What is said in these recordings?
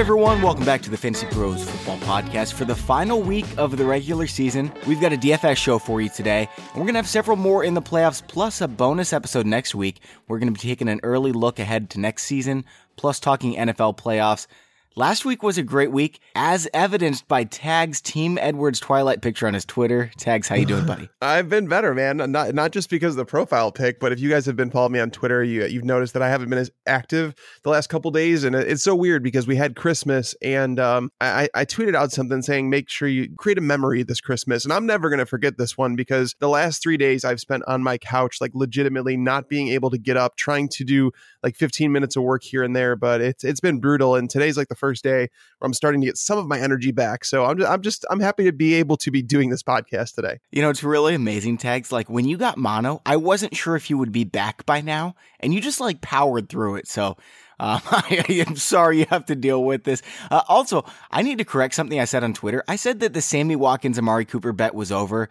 Everyone, welcome back to the Fantasy Pros Football Podcast. For the final week of the regular season, we've got a DFS show for you today. And we're going to have several more in the playoffs, plus a bonus episode next week. We're going to be taking an early look ahead to next season, plus talking NFL playoffs. Last week was a great week, as evidenced by Tag's Team Edwards Twilight picture on his Twitter. Tags, how you doing, buddy? I've been better, man. Not not just because of the profile pic, but if you guys have been following me on Twitter, you you've noticed that I haven't been as active the last couple days, and it's so weird because we had Christmas, and um, I, I tweeted out something saying make sure you create a memory this Christmas, and I'm never gonna forget this one because the last three days I've spent on my couch, like legitimately not being able to get up, trying to do like 15 minutes of work here and there, but it's it's been brutal, and today's like the first day where I'm starting to get some of my energy back. So I'm just, I'm just I'm happy to be able to be doing this podcast today. You know, it's really amazing tags. Like when you got mono, I wasn't sure if you would be back by now, and you just like powered through it. So um, I, am sorry you have to deal with this. Uh, also, I need to correct something I said on Twitter. I said that the Sammy Watkins Amari Cooper bet was over.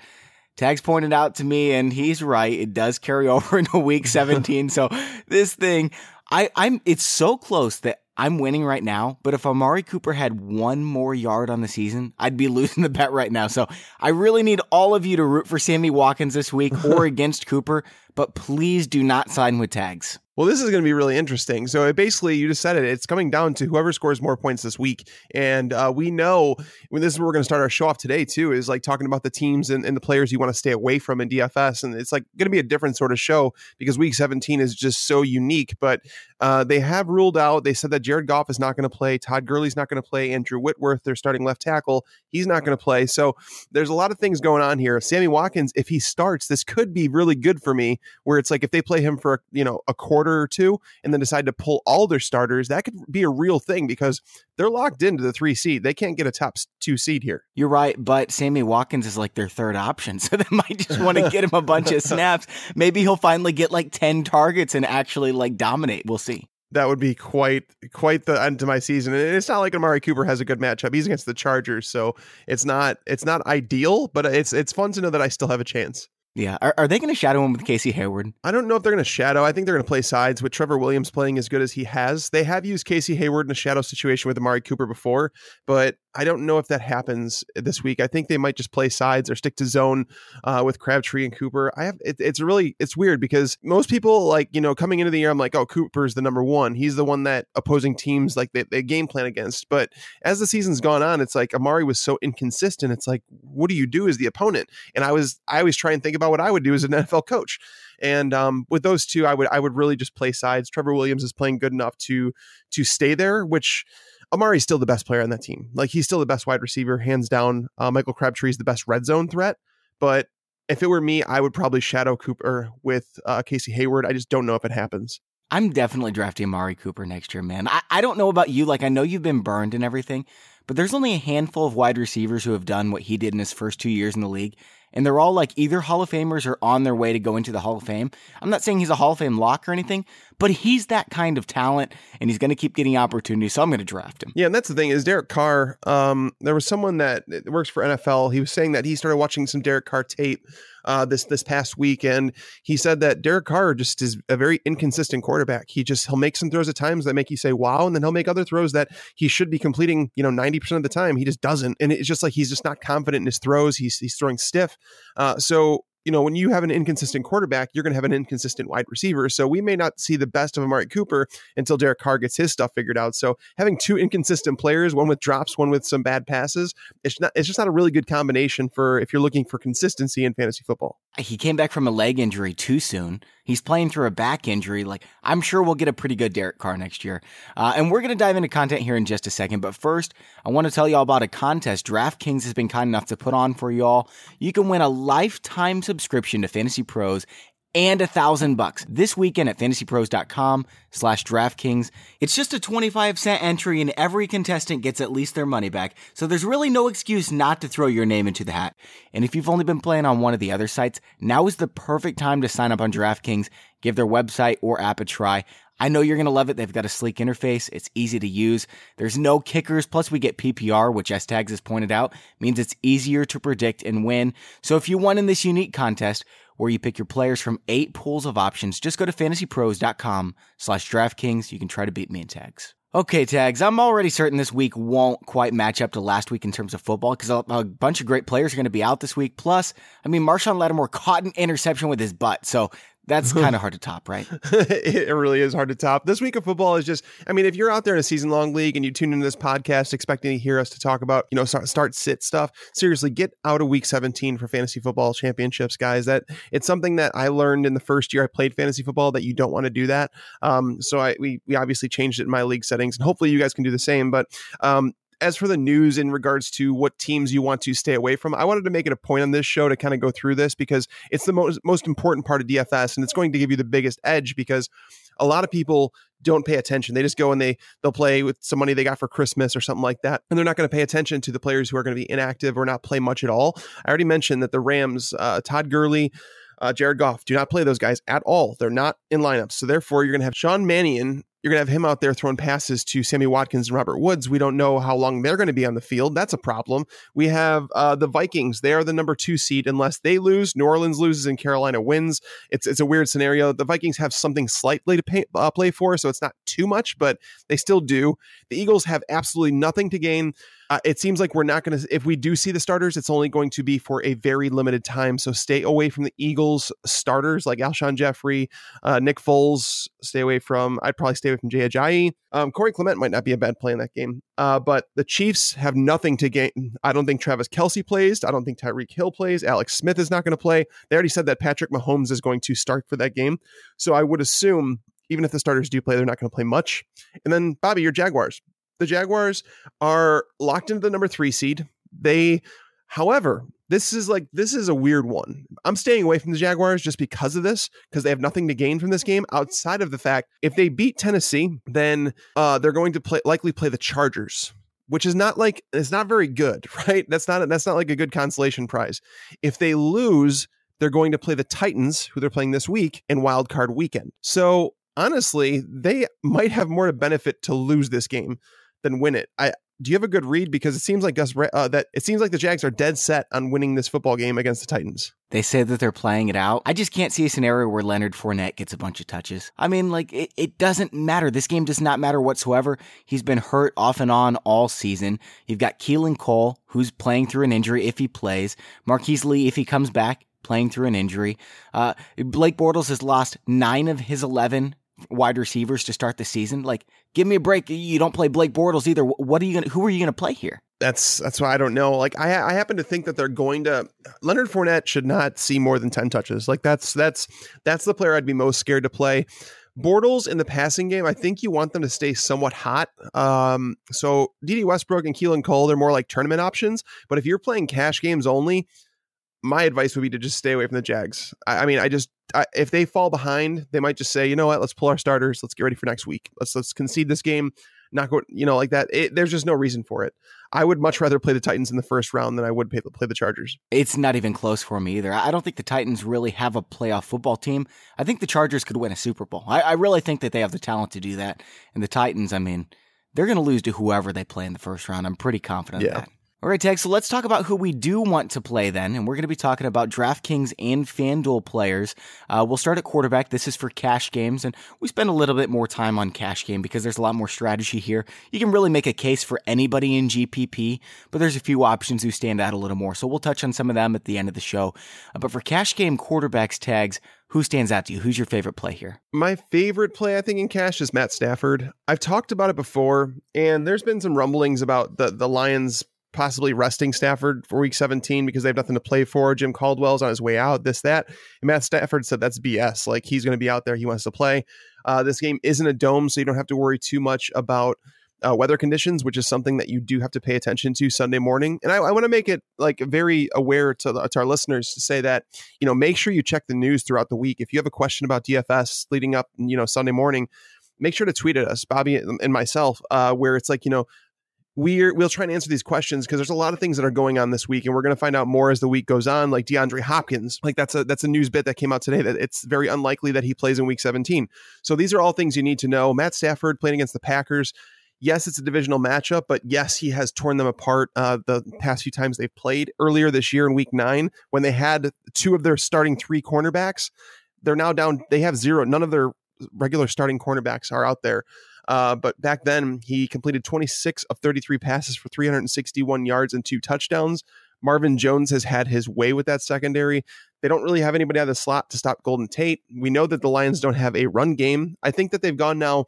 Tags pointed out to me, and he's right. It does carry over into week 17. so this thing, I, I'm it's so close that I'm winning right now, but if Amari Cooper had one more yard on the season, I'd be losing the bet right now. So I really need all of you to root for Sammy Watkins this week or against Cooper, but please do not sign with tags. Well, this is going to be really interesting. So it basically, you just said it. It's coming down to whoever scores more points this week, and uh, we know when this is where we're going to start our show off today too. Is like talking about the teams and, and the players you want to stay away from in DFS, and it's like going to be a different sort of show because Week 17 is just so unique. But uh, they have ruled out. They said that Jared Goff is not going to play. Todd Gurley's not going to play. Andrew Whitworth, their starting left tackle, he's not going to play. So there's a lot of things going on here. Sammy Watkins, if he starts, this could be really good for me. Where it's like if they play him for you know a quarter or two and then decide to pull all their starters, that could be a real thing because they're locked into the three seed. They can't get a top two seed here. You're right, but Sammy Watkins is like their third option, so they might just want to get him a bunch of snaps. Maybe he'll finally get like ten targets and actually like dominate. We'll see that would be quite quite the end to my season. And it's not like Amari Cooper has a good matchup. He's against the Chargers, so it's not it's not ideal, but it's it's fun to know that I still have a chance. Yeah. Are, are they going to shadow him with Casey Hayward? I don't know if they're going to shadow. I think they're going to play sides with Trevor Williams playing as good as he has. They have used Casey Hayward in a shadow situation with Amari Cooper before, but I don't know if that happens this week. I think they might just play sides or stick to zone uh, with Crabtree and Cooper. I have it, it's really it's weird because most people like you know coming into the year I'm like oh Cooper's the number one. He's the one that opposing teams like they, they game plan against. But as the season's gone on, it's like Amari was so inconsistent. It's like what do you do as the opponent? And I was I always try and think about what I would do as an NFL coach. And um, with those two, I would I would really just play sides. Trevor Williams is playing good enough to to stay there, which Amari's still the best player on that team. Like he's still the best wide receiver, hands down. Uh, Michael Crabtree is the best red zone threat. But if it were me, I would probably shadow Cooper with uh, Casey Hayward. I just don't know if it happens. I'm definitely drafting Amari Cooper next year, man. I, I don't know about you. Like, I know you've been burned and everything, but there's only a handful of wide receivers who have done what he did in his first two years in the league and they're all like either Hall of Famers or on their way to go into the Hall of Fame. I'm not saying he's a Hall of Fame lock or anything, but he's that kind of talent and he's going to keep getting opportunities. So I'm going to draft him. Yeah, and that's the thing is Derek Carr. Um, there was someone that works for NFL. He was saying that he started watching some Derek Carr tape uh, this this past week, and he said that Derek Carr just is a very inconsistent quarterback. He just he'll make some throws at times that make you say wow, and then he'll make other throws that he should be completing. You know, ninety percent of the time he just doesn't, and it's just like he's just not confident in his throws. He's he's throwing stiff. Uh, so you know, when you have an inconsistent quarterback, you're going to have an inconsistent wide receiver. So we may not see the best of Amari Cooper until Derek Carr gets his stuff figured out. So having two inconsistent players, one with drops, one with some bad passes, it's not it's just not a really good combination for if you're looking for consistency in fantasy football. He came back from a leg injury too soon. He's playing through a back injury. Like, I'm sure we'll get a pretty good Derek Carr next year. Uh, and we're going to dive into content here in just a second. But first, I want to tell you all about a contest DraftKings has been kind enough to put on for y'all. You can win a lifetime subscription to Fantasy Pros and a thousand bucks this weekend at fantasypros.com slash DraftKings. It's just a 25 cent entry and every contestant gets at least their money back. So there's really no excuse not to throw your name into the hat. And if you've only been playing on one of the other sites, now is the perfect time to sign up on DraftKings, give their website or app a try. I know you're going to love it. They've got a sleek interface. It's easy to use. There's no kickers. Plus we get PPR, which S Tags has pointed out means it's easier to predict and win. So if you won in this unique contest, where you pick your players from eight pools of options. Just go to fantasypros.com slash DraftKings. You can try to beat me in tags. Okay, tags. I'm already certain this week won't quite match up to last week in terms of football because a, a, bunch of great players are going to be out this week. Plus, I mean, Marshon Lattimore caught an interception with his butt. So that's kind of hard to top, right? it really is hard to top. This week of football is just, I mean, if you're out there in a season long league and you tune into this podcast expecting to hear us to talk about, you know, start, start sit stuff, seriously, get out of week 17 for fantasy football championships, guys. That it's something that I learned in the first year I played fantasy football that you don't want to do that. Um, so I, we, we obviously changed it in my league settings and hopefully you guys can do the same. But um, as for the news in regards to what teams you want to stay away from, I wanted to make it a point on this show to kind of go through this because it's the most most important part of DFS and it's going to give you the biggest edge because a lot of people don't pay attention. They just go and they they'll play with some money they got for Christmas or something like that, and they're not going to pay attention to the players who are going to be inactive or not play much at all. I already mentioned that the Rams, uh, Todd Gurley. Uh, Jared Goff, do not play those guys at all. They're not in lineups. So therefore, you're going to have Sean Mannion you're going to have him out there throwing passes to Sammy Watkins and Robert Woods. We don't know how long they're going to be on the field. That's a problem. We have uh, the Vikings. They are the number two seed unless they lose. New Orleans loses and Carolina wins. It's it's a weird scenario. The Vikings have something slightly to pay, uh, play for, so it's not too much, but they still do. The Eagles have absolutely nothing to gain. Uh, it seems like we're not going to, if we do see the starters, it's only going to be for a very limited time. So stay away from the Eagles starters like Alshon Jeffery, uh, Nick Foles. Stay away from, I'd probably stay away from Jay Ajayi. Um, Corey Clement might not be a bad play in that game. Uh, but the Chiefs have nothing to gain. I don't think Travis Kelce plays. I don't think Tyreek Hill plays. Alex Smith is not going to play. They already said that Patrick Mahomes is going to start for that game. So I would assume even if the starters do play, they're not going to play much. And then Bobby, your Jaguars the Jaguars are locked into the number three seed. They, however, this is like this is a weird one. I'm staying away from the Jaguars just because of this, because they have nothing to gain from this game outside of the fact if they beat Tennessee, then uh, they're going to play likely play the Chargers, which is not like it's not very good, right? That's not that's not like a good consolation prize. If they lose, they're going to play the Titans, who they're playing this week, in Wild Card Weekend. So honestly, they might have more to benefit to lose this game than win it. I do you have a good read because it seems like Gus uh, that it seems like the Jags are dead set on winning this football game against the Titans. They say that they're playing it out. I just can't see a scenario where Leonard Fournette gets a bunch of touches. I mean, like it, it doesn't matter. This game does not matter whatsoever. He's been hurt off and on all season. You've got Keelan Cole, who's playing through an injury if he plays. Marquise Lee, if he comes back, playing through an injury. Uh, Blake Bortles has lost nine of his 11 wide receivers to start the season. Like, give me a break. You don't play Blake Bortles either. What are you gonna? Who are you gonna play here? That's that's why I don't know. Like, I I happen to think that they're going to Leonard Fournette should not see more than ten touches. Like, that's that's that's the player I'd be most scared to play. Bortles in the passing game, I think you want them to stay somewhat hot. Um, so Dede Westbrook and Keelan Cole, they're more like tournament options. But if you're playing cash games only, my advice would be to just stay away from the Jags. I, I mean, I just I, if they fall behind, they might just say, you know what, let's pull our starters, let's get ready for next week. Let's let's concede this game, not go, you know, like that. It, there's just no reason for it. I would much rather play the Titans in the first round than I would play, play the Chargers. It's not even close for me either. I don't think the Titans really have a playoff football team. I think the Chargers could win a Super Bowl. I, I really think that they have the talent to do that. And the Titans, I mean, they're going to lose to whoever they play in the first round. I'm pretty confident yeah. of that. All right, Tag. So let's talk about who we do want to play then. And we're going to be talking about DraftKings and FanDuel players. Uh, we'll start at quarterback. This is for cash games. And we spend a little bit more time on cash game because there's a lot more strategy here. You can really make a case for anybody in GPP, but there's a few options who stand out a little more. So we'll touch on some of them at the end of the show. Uh, but for cash game quarterbacks tags, who stands out to you? Who's your favorite play here? My favorite play, I think, in cash is Matt Stafford. I've talked about it before, and there's been some rumblings about the the Lions possibly resting Stafford for week 17 because they have nothing to play for. Jim Caldwell's on his way out, this, that. And Matt Stafford said that's BS. Like he's going to be out there. He wants to play. Uh, this game isn't a dome, so you don't have to worry too much about uh, weather conditions, which is something that you do have to pay attention to Sunday morning. And I, I want to make it like very aware to, the, to our listeners to say that, you know, make sure you check the news throughout the week. If you have a question about DFS leading up, you know, Sunday morning, make sure to tweet at us, Bobby and myself, uh, where it's like, you know, we're we'll try and answer these questions because there's a lot of things that are going on this week and we're going to find out more as the week goes on like DeAndre Hopkins like that's a that's a news bit that came out today that it's very unlikely that he plays in week 17 so these are all things you need to know Matt Stafford playing against the Packers Yes, it's a divisional matchup, but yes, he has torn them apart uh, the past few times they've played. Earlier this year in week nine, when they had two of their starting three cornerbacks, they're now down. They have zero. None of their regular starting cornerbacks are out there. Uh, but back then, he completed 26 of 33 passes for 361 yards and two touchdowns. Marvin Jones has had his way with that secondary. They don't really have anybody out of the slot to stop Golden Tate. We know that the Lions don't have a run game. I think that they've gone now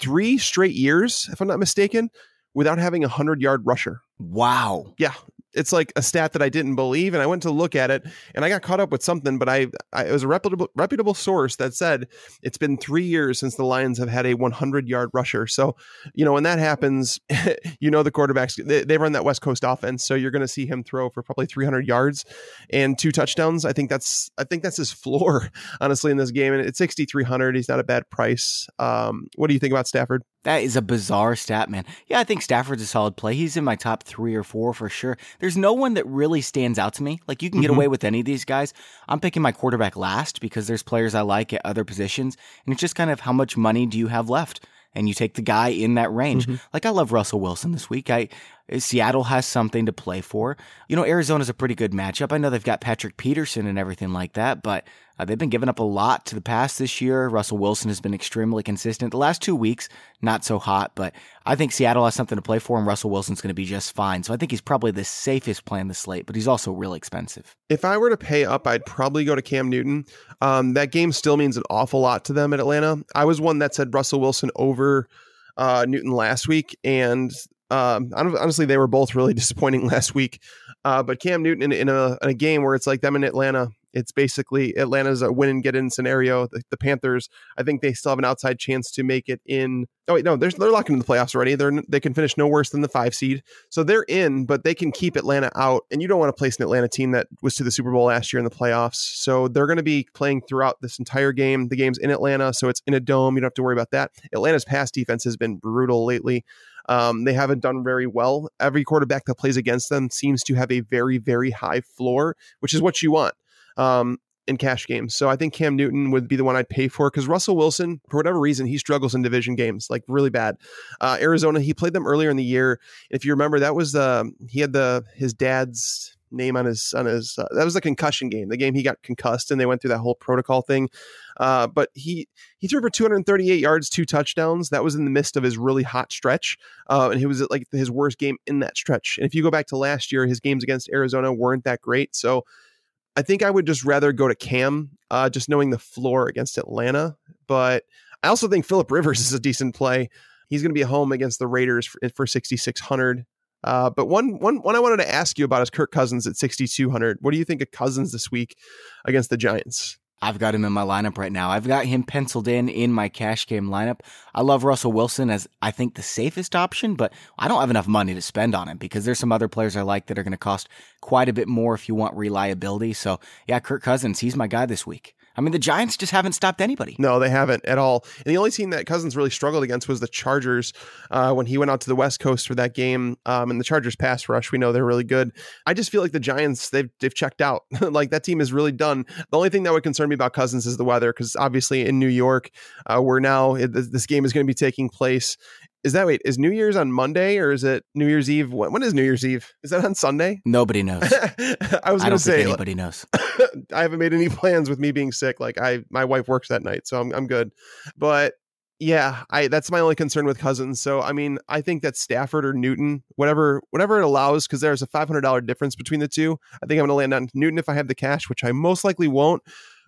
three straight years, if I'm not mistaken, without having a 100 yard rusher. Wow. Yeah it's like a stat that I didn't believe, and I went to look at it, and I got caught up with something. But I, I it was a reputable reputable source that said it's been three years since the Lions have had a 100 yard rusher. So, you know, when that happens, you know the quarterbacks they, they run that West Coast offense, so you're going to see him throw for probably 300 yards and two touchdowns. I think that's I think that's his floor, honestly, in this game. And it's 6,300. He's not a bad price. Um, what do you think about Stafford? That is a bizarre stat, man. Yeah, I think Stafford's a solid play. He's in my top three or four for sure. There's no one that really stands out to me. Like you can get mm-hmm. away with any of these guys. I'm picking my quarterback last because there's players I like at other positions, and it's just kind of how much money do you have left? and you take the guy in that range. Mm-hmm. Like I love Russell Wilson this week. I Seattle has something to play for. You know, Arizona's a pretty good matchup. I know they've got Patrick Peterson and everything like that, but uh, they've been giving up a lot to the pass this year. Russell Wilson has been extremely consistent. The last two weeks, not so hot, but I think Seattle has something to play for, and Russell Wilson's going to be just fine. So I think he's probably the safest play in the slate, but he's also really expensive. If I were to pay up, I'd probably go to Cam Newton. Um, that game still means an awful lot to them at Atlanta. I was one that said Russell Wilson over uh, Newton last week, and um, honestly, they were both really disappointing last week. Uh, but Cam Newton in, in, a, in a game where it's like them in Atlanta, it's basically Atlanta's a win and get in scenario. The, the, Panthers, I think they still have an outside chance to make it in. Oh wait, no, they're they're locking in the playoffs already. They're they can finish no worse than the five seed, so they're in. But they can keep Atlanta out, and you don't want to place an Atlanta team that was to the Super Bowl last year in the playoffs. So they're going to be playing throughout this entire game. The game's in Atlanta, so it's in a dome. You don't have to worry about that. Atlanta's pass defense has been brutal lately. Um, they haven't done very well. Every quarterback that plays against them seems to have a very, very high floor, which is what you want um, in cash games. So I think Cam Newton would be the one I'd pay for because Russell Wilson, for whatever reason, he struggles in division games like really bad. Uh, Arizona, he played them earlier in the year. If you remember, that was the um, he had the his dad's name on his on his uh, that was the concussion game the game he got concussed and they went through that whole protocol thing uh, but he he threw for 238 yards two touchdowns that was in the midst of his really hot stretch uh, and he was at like his worst game in that stretch and if you go back to last year his games against arizona weren't that great so I think I would just rather go to Cam, uh, just knowing the floor against Atlanta. But I also think Philip Rivers is a decent play. He's going to be home against the Raiders for, for 6,600. Uh, but one, one, one I wanted to ask you about is Kirk Cousins at 6,200. What do you think of Cousins this week against the Giants? I've got him in my lineup right now. I've got him penciled in in my cash game lineup. I love Russell Wilson as I think the safest option, but I don't have enough money to spend on him because there's some other players I like that are going to cost quite a bit more if you want reliability. So yeah, Kirk Cousins, he's my guy this week. I mean, the Giants just haven't stopped anybody. No, they haven't at all. And the only team that Cousins really struggled against was the Chargers uh, when he went out to the West Coast for that game. Um, and the Chargers pass rush, we know they're really good. I just feel like the Giants they've they've checked out. like that team is really done. The only thing that would concern me about Cousins is the weather because obviously in New York, uh, where now this game is going to be taking place is that wait is new year's on monday or is it new year's eve? When, when is new year's eve? Is that on sunday? Nobody knows. I was gonna say anybody knows. I haven't made any plans with me being sick. Like i my wife works that night so i'm, I'm good. But yeah i that's my only concern with cousins. So i mean i think that stafford or newton whatever whatever it allows because there's a $500 difference between the two i think i'm gonna land on newton if i have the cash which i most likely won't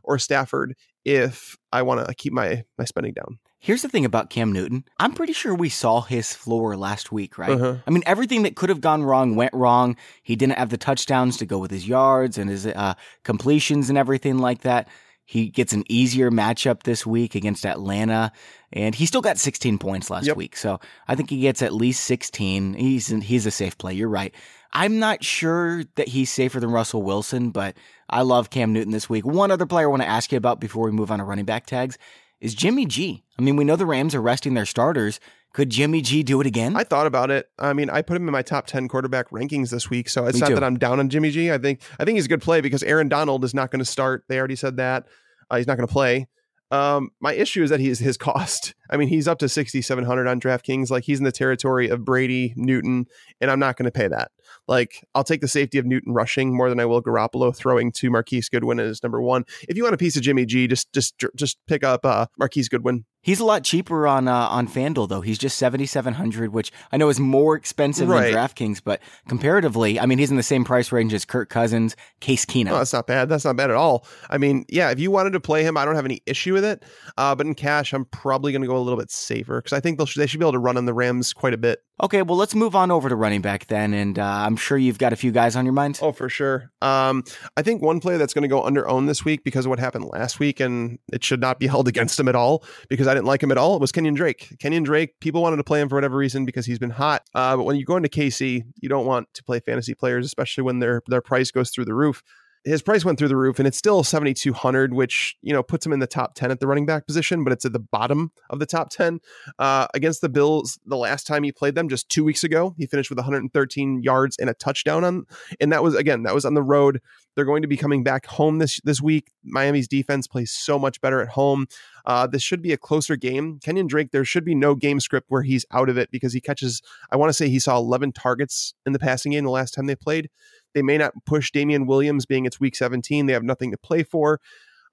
or stafford if i want to keep my my spending down Here's the thing about Cam Newton. I'm pretty sure we saw his floor last week, right? Uh-huh. I mean, everything that could have gone wrong went wrong. He didn't have the touchdowns to go with his yards and his uh, completions and everything like that. He gets an easier matchup this week against Atlanta, and he still got 16 points last yep. week. So I think he gets at least 16. He's he's a safe play. You're right. I'm not sure that he's safer than Russell Wilson, but I love Cam Newton this week. One other player I want to ask you about before we move on to running back tags is Jimmy G. I mean, we know the Rams are resting their starters. Could Jimmy G do it again? I thought about it. I mean, I put him in my top 10 quarterback rankings this week, so it's Me not too. that I'm down on Jimmy G. I think I think he's a good play because Aaron Donald is not going to start. They already said that. Uh, he's not going to play. Um, my issue is that he's his cost. I mean, he's up to 6,700 on DraftKings. Like he's in the territory of Brady, Newton, and I'm not going to pay that. Like I'll take the safety of Newton rushing more than I will Garoppolo throwing to Marquise Goodwin as number one. If you want a piece of Jimmy G, just just just pick up uh, Marquise Goodwin. He's a lot cheaper on uh, on FanDuel though. He's just seventy seven hundred, which I know is more expensive Right. than DraftKings, but comparatively, I mean, he's in the same price range as Kirk Cousins, Case Keenum. No, that's not bad. That's not bad at all. I mean, yeah, if you wanted to play him, I don't have any issue with it. Uh, but in cash, I'm probably going to go a little bit safer because I think they'll, they should be able to run on the Rams quite a bit. Okay, well, let's move on over to running back then, and uh, I'm sure you've got a few guys on your mind. Oh, for sure. Um, I think one player that's going to go under owned this week because of what happened last week, and it should not be held against him at all because I didn't like him at all. It was Kenyon Drake. Kenyon Drake. People wanted to play him for whatever reason because he's been hot. Uh, but when you go into KC, you don't want to play fantasy players, especially when their their price goes through the roof. His price went through the roof, and it's still seventy two hundred, which you know puts him in the top ten at the running back position, but it's at the bottom of the top ten. Uh, against the Bills, the last time he played them, just two weeks ago, he finished with 113 yards and a touchdown on, and that was again that was on the road. They're going to be coming back home this this week. Miami's defense plays so much better at home. Uh, this should be a closer game. Kenyon Drake, there should be no game script where he's out of it because he catches. I want to say he saw 11 targets in the passing game the last time they played. They may not push Damien Williams, being it's week 17. They have nothing to play for.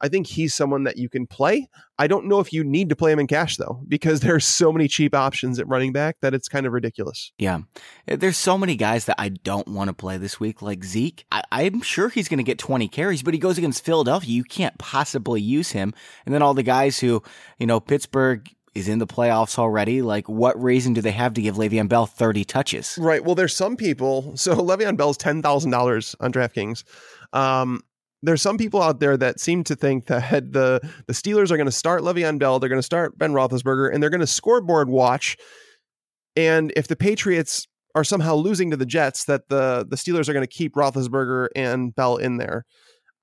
I think he's someone that you can play. I don't know if you need to play him in cash though, because there's so many cheap options at running back that it's kind of ridiculous. Yeah. Eh, there's so many guys that I don't want to play this week, like Zeke. I, I'm sure he's going to get 20 carries, but he goes against Philadelphia. You can't possibly use him. And then all the guys who, you know, Pittsburgh is in the playoffs already. Like, what reason do they have to give Le'Veon Bell 30 touches? Right. Well, there's some people. So Le'Veon Bell's ten thousand dollars on DraftKings. Um, there's some people out there that seem to think that the the Steelers are going to start Le'Veon Bell, they're going to start Ben Roethlisberger, and they're going to scoreboard watch. And if the Patriots are somehow losing to the Jets, that the the Steelers are going to keep Roethlisberger and Bell in there.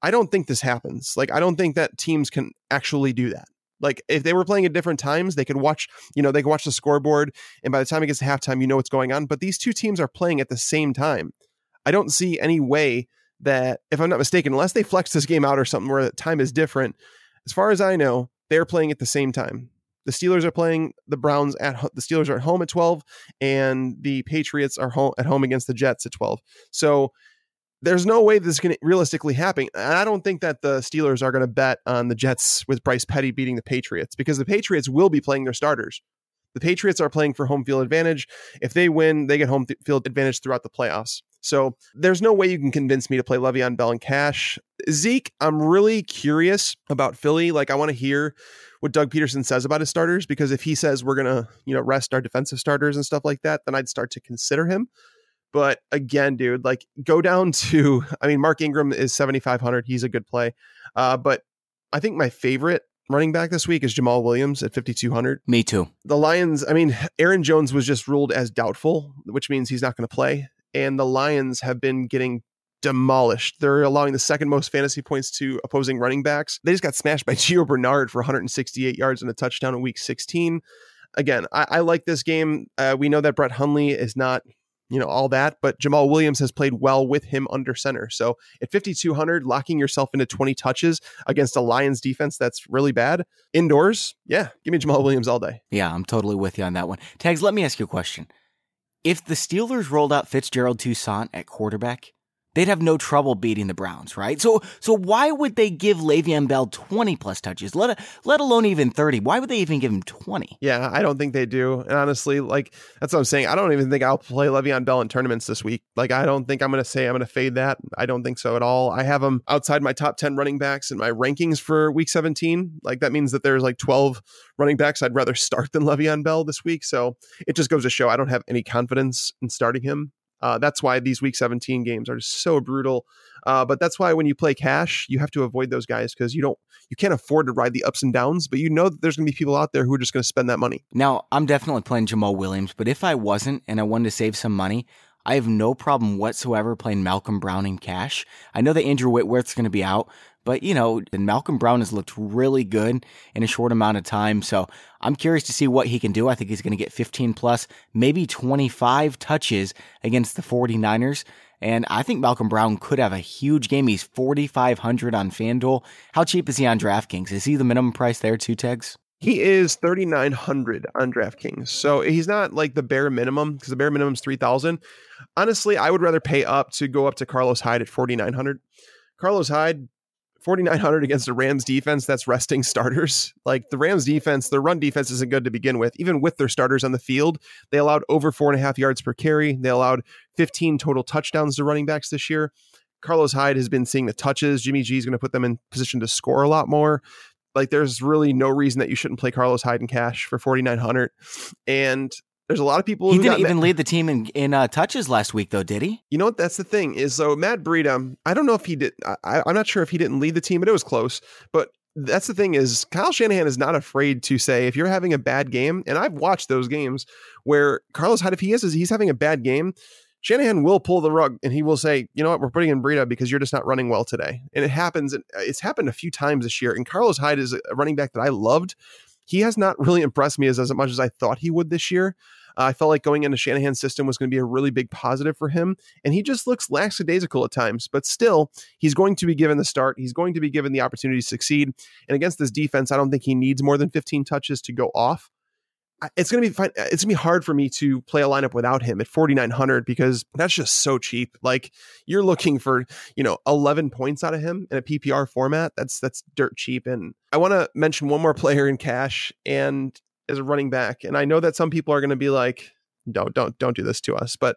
I don't think this happens. Like, I don't think that teams can actually do that. Like, if they were playing at different times, they could watch. You know, they could watch the scoreboard, and by the time it gets to halftime, you know what's going on. But these two teams are playing at the same time. I don't see any way that, if I'm not mistaken, unless they flex this game out or something where the time is different, as far as I know, they're playing at the same time. The Steelers are playing the Browns at the Steelers are at home at 12, and the Patriots are home at home against the Jets at 12. So there's no way this can realistically happen. And I don't think that the Steelers are going to bet on the Jets with Bryce Petty beating the Patriots because the Patriots will be playing their starters. The Patriots are playing for home field advantage. If they win, they get home field advantage throughout the playoffs. So there's no way you can convince me to play Le'Veon Bell and cash. Zeke, I'm really curious about Philly. Like I want to hear what Doug Pederson says about his starters because if he says we're gonna, you know, rest our defensive starters and stuff like that, then I'd start to consider him. But again, dude, like go down to, I mean, Mark Ingram is 7,500. He's a good play. Uh, but I think my favorite running back this week is Jamaal Williams at 5,200. Me too. The Lions, I mean, Aaron Jones was just ruled as doubtful, which means he's not going to play. And the Lions have been getting demolished. They're allowing the second most fantasy points to opposing running backs. They just got smashed by Gio Bernard for 168 yards and a touchdown in week 16. Again, I, I like this game. Uh, we know that Brett Hundley is not you know all that but jamaal williams has played well with him under center so at 5200 locking yourself into 20 touches against a lions defense that's really bad indoors yeah give me jamaal williams all day Yeah, I'm totally with you on that one. Tags, let me ask you a question. If the Steelers rolled out Fitzgerald Toussaint at quarterback, they'd have no trouble beating the Browns, right? So so why would they give Le'Veon Bell 20 plus touches, let, let alone even 30? Why would they even give him 20? yeah i don't think they do. And honestly like that's what i'm saying. I don't even think i'll play le'veon bell in tournaments this week. Like i don't think i'm going to say i'm going to fade that. I don't think so at all. I have him outside my top 10 running backs in my rankings for week 17 like that means that there's like 12 running backs i'd rather start than le'veon bell this week. So it just goes to show i don't have any confidence in starting him uh, that's why these week 17 games are so brutal. Uh, but that's why when you play cash, you have to avoid those guys because you don't, you can't afford to ride the ups and downs. But you know that there's going to be people out there who are just going to spend that money. Now, I'm definitely playing Jamaal Williams, but if I wasn't and I wanted to save some money, I have no problem whatsoever playing Malcolm Brown in cash. I know that Andrew Whitworth's going to be out, but you know, Malcolm Brown has looked really good in a short amount of time. So I'm curious to see what he can do. I think he's going to get 15 plus, maybe 25 touches against the 49ers. And I think Malcolm Brown could have a huge game. He's 4,500 on FanDuel. How cheap is he on DraftKings? Is he the minimum price there too, Tegs? He is 3900 on DraftKings. So he's not like the bare minimum because the bare minimum is 3000. Honestly, I would rather pay up to go up to Carlos Hyde at 4900. Carlos Hyde 4900 against the Rams defense that's resting starters. Like the Rams defense, their run defense isn't good to begin with. Even with their starters on the field, they allowed over four and a half yards per carry. They allowed 15 total touchdowns to running backs this year. Carlos Hyde has been seeing the touches. Jimmy G is going to put them in position to score a lot more. Like there's really no reason that you shouldn't play Carlos Hyde in cash for 4900. And there's a lot of people. He didn't even lead the team in in uh, touches last week, though, did he? You know what? That's the thing is, so Matt Breida. I don't know if he did. I, I'm not sure if he didn't lead the team, but it was close. But that's the thing is, Kyle Shanahan is not afraid to say if you're having a bad game, and I've watched those games where Carlos Hyde, if he is, he's having a bad game. Shanahan will pull the rug and he will say, you know what, we're putting in Breida because you're just not running well today. And it happens. It's happened a few times this year. And Carlos Hyde is a running back that I loved. He has not really impressed me as, as much as I thought he would this year. Uh, I felt like going into Shanahan's system was going to be a really big positive for him. And he just looks lackadaisical at times, but still, he's going to be given the start. He's going to be given the opportunity to succeed. And against this defense, I don't think he needs more than 15 touches to go off. It's gonna be fine. Uh, it's gonna be hard for me to play a lineup without him at 4,900 because that's just so cheap. Like you're looking for, you know, 11 points out of him in a PPR format. That's that's dirt cheap. And I want to mention one more player in cash, and as a running back. And I know that some people are going to be like, don't, don't, don't do this to us. But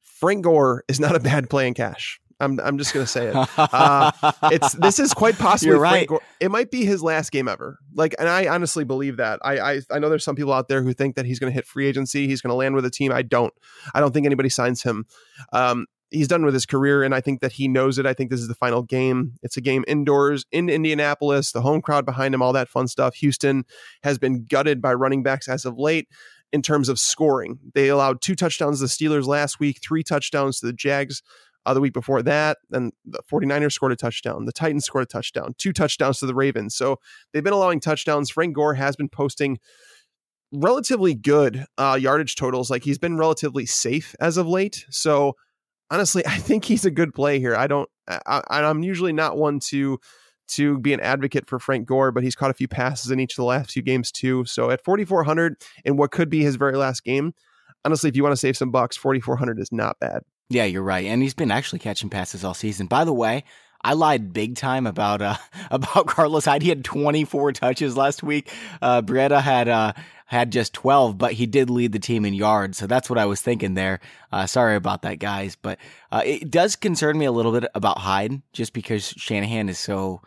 Frank Gore is not a bad play in cash. I'm, I'm just going to say it. Uh, it's this is quite possibly You're right. It might be his last game ever. Like, and I honestly believe that. I, I, I know there's some people out there who think that he's going to hit free agency. He's going to land with a team. I don't. I don't think anybody signs him. Um, he's done with his career, and I think that he knows it. I think this is the final game. It's a game indoors in Indianapolis, the home crowd behind him, all that fun stuff. Houston has been gutted by running backs as of late in terms of scoring. They allowed two touchdowns to the Steelers last week, three touchdowns to the Jags uh, the week before that. And the 49ers scored a touchdown. The Titans scored a touchdown, two touchdowns to the Ravens. So they've been allowing touchdowns. Frank Gore has been posting relatively good uh, yardage totals. Like he's been relatively safe as of late. So honestly, I think he's a good play here. I don't, I, I'm usually not one to to be an advocate for Frank Gore, but he's caught a few passes in each of the last few games too. So at 4,400 in what could be his very last game, honestly, if you want to save some bucks, 4,400 is not bad. Yeah, you're right, and he's been actually catching passes all season. By the way, I lied big time about uh, about Carlos Hyde. He had 24 touches last week. Uh, Breida had uh, had just 12, but he did lead the team in yards. So that's what I was thinking there. Uh, sorry about that, guys. But uh, it does concern me a little bit about Hyde just because Shanahan is so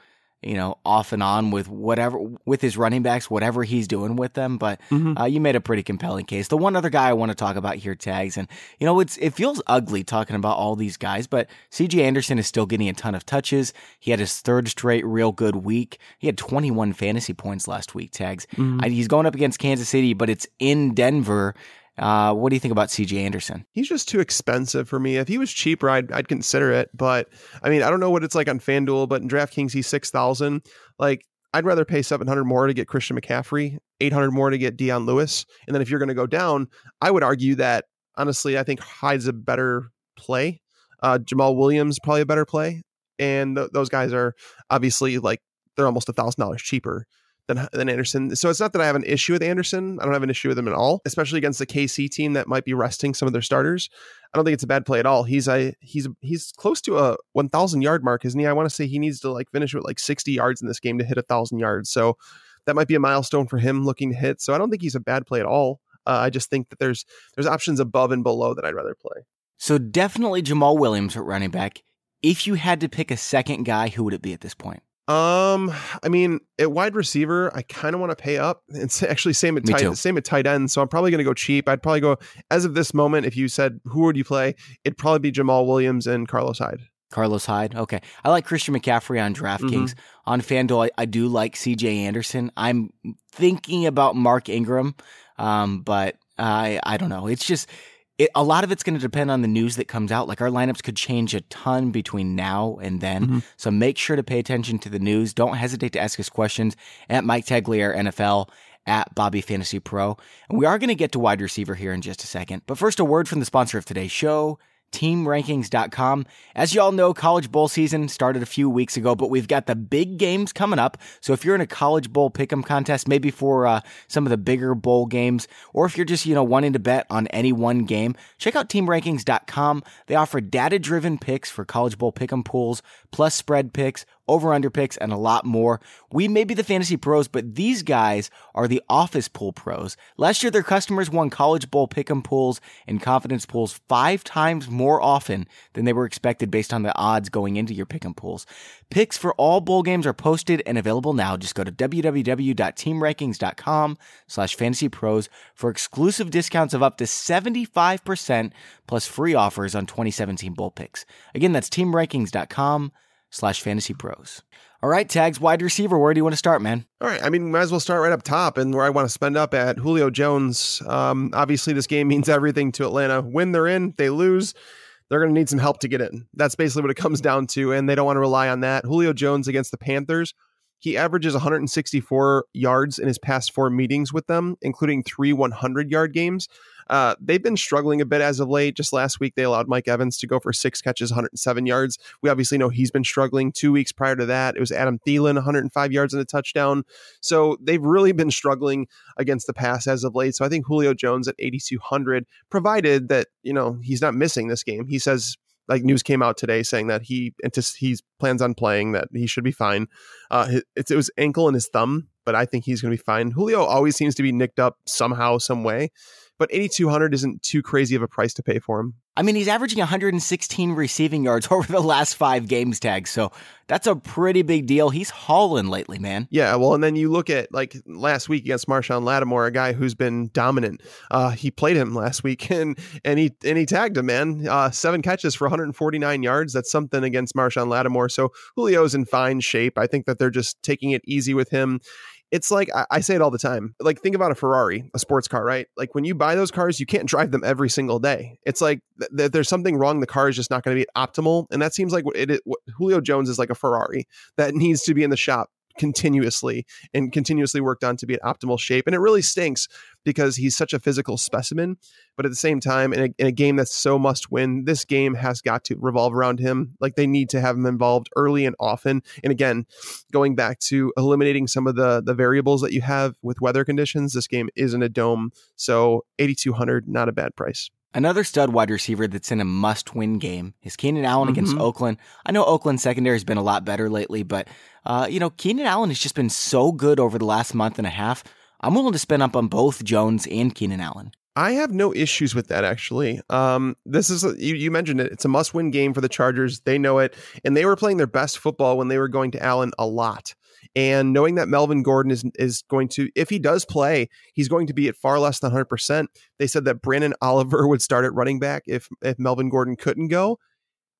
you know, off and on with whatever with his running backs, whatever he's doing with them. But mm-hmm. uh, you made a pretty compelling case. The one other guy I want to talk about here, tags, and you know, it's it feels ugly talking about all these guys, but C.J. Anderson is still getting a ton of touches. He had his third straight real good week. He had 21 fantasy points last week. Tags. Mm-hmm. I, he's going up against Kansas City, but it's in Denver. Uh, what do you think about CJ Anderson? He's just too expensive for me. If he was cheaper, I'd, I'd consider it. But I mean, I don't know what it's like on FanDuel, but in DraftKings, he's 6,000. Like, I'd rather pay 700 more to get Christian McCaffrey, 800 more to get Dion Lewis. And then if you're going to go down, I would argue that honestly, I think Hyde's a better play. Uh, Jamaal Williams, probably a better play. And th- those guys are obviously like, they're almost a thousand dollars cheaper than, than Anderson. So it's not that I have an issue with Anderson. I don't have an issue with him at all, especially against the KC team that might be resting some of their starters. I don't think it's a bad play at all. He's a he's he's close to a 1,000 yard mark, isn't he? I want to say he needs to like finish with like 60 yards in this game to hit a thousand yards. So that might be a milestone for him looking to hit. So I don't think he's a bad play at all. Uh, I just think that there's there's options above and below that I'd rather play. So definitely Jamaal Williams at running back. If you had to pick a second guy, who would it be at this point? Um, I mean, at wide receiver, I kind of want to pay up. It's actually same at tight, same at tight end. So I'm probably going to go cheap. I'd probably go as of this moment. If you said who would you play, it'd probably be Jamaal Williams and Carlos Hyde. Carlos Hyde. Okay. I like Christian McCaffrey on DraftKings. Mm-hmm. On FanDuel, I, I, do like CJ Anderson. I'm thinking about Mark Ingram, um, but I I don't know. It's just it, a lot of it's going to depend on the news that comes out. Like our lineups could change a ton between now and then. Mm-hmm. So make sure to pay attention to the news. Don't hesitate to ask us questions at Mike Tagliere NFL at Bobby Fantasy Pro. And we are going to get to wide receiver here in just a second. But first, a word from the sponsor of today's show, teamrankings.com. As y'all know, college bowl season started a few weeks ago, but we've got the big games coming up. So if you're in a college bowl pick'em contest, maybe for uh, some of the bigger bowl games, or if you're just, you know, wanting to bet on any one game, check out teamrankings.com. They offer data driven picks for college bowl pick'em pools, plus spread picks, over under picks, and a lot more. We may be the fantasy pros, but these guys are the office pool pros. Last year, their customers won college bowl pick'em pools and confidence pools five times more often than they were expected based on the odds going into your pick'em pools. Picks for all bowl games are posted and available now. Just go to www.teamrankings.com slash fantasy pros for exclusive discounts of up to 75% plus free offers on 2017 bowl picks. Again, that's teamrankings.com slash fantasy pros. All right, tags wide receiver. Where do you want to start, man? All right. I mean, might as well start right up top and where I want to spend up at Julio Jones. Um, obviously, this game means everything to Atlanta. When they're in, they lose. They're going to need some help to get in. That's basically what it comes down to, and they don't want to rely on that. Julio Jones against the Panthers. He averages 164 yards in his past four meetings with them, including three 100 yard games. Uh, they've been struggling a bit as of late. Just last week, they allowed Mike Evans to go for six catches, 107 yards. We obviously know he's been struggling. Two weeks prior to that, it was Adam Thielen, 105 yards and a touchdown. So they've really been struggling against the pass as of late. So I think Julio Jones at 8,200, provided that, you know, he's not missing this game. He says like news came out today saying that he he plans on playing that he should be fine. Uh, it, it was ankle and his thumb, but I think he's going to be fine. Julio always seems to be nicked up somehow, some way but 8200 isn't too crazy of a price to pay for him. I mean, he's averaging 116 receiving yards over the last five games tags, so that's a pretty big deal. He's hauling lately, man. Yeah, well, and then you look at like last week against Marshon Lattimore, a guy who's been dominant. Uh, he played him last week, and and he and he tagged him, man. Uh, seven catches for 149 yards. That's something against Marshon Lattimore. So Julio's in fine shape. I think that they're just taking it easy with him it's like I, I, say it all the time. Like think about a Ferrari, a sports car, right? Like when you buy those cars, you can't drive them every single day. It's like th- there's something wrong. The car is just not going to be optimal, and that seems like it, it Julio Jones is like a Ferrari that needs to be in the shop continuously and continuously worked on to be in optimal shape. And it really stinks because he's such a physical specimen. But at the same time, in a, in a, game that's so must win, this game has got to revolve around him. Like they need to have him involved early and often. And again, going back to eliminating some of the the variables that you have with weather conditions, this game isn't a dome. So 8200, not a bad price. Another stud wide receiver that's in a must win game is Keenan Allen mm-hmm. against Oakland. I know Oakland secondary has been a lot better lately, but, uh, you know, Keenan Allen has just been so good over the last month and a half. I'm willing to spend up on both Jones and Keenan Allen. I have no issues with that actually. Um, this is a, you, you, mentioned it. It's a must-win game for the Chargers. They know it, and they were playing their best football when they were going to Allen a lot. And knowing that Melvin Gordon is is going to, if he does play, he's going to be at far less than 100. percent They said that Branden Oliver would start at running back if if Melvin Gordon couldn't go.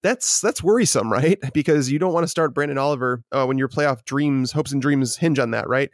That's that's worrisome, right? Because you don't want to start Branden Oliver uh, when your playoff dreams, hopes and dreams hinge on that, right?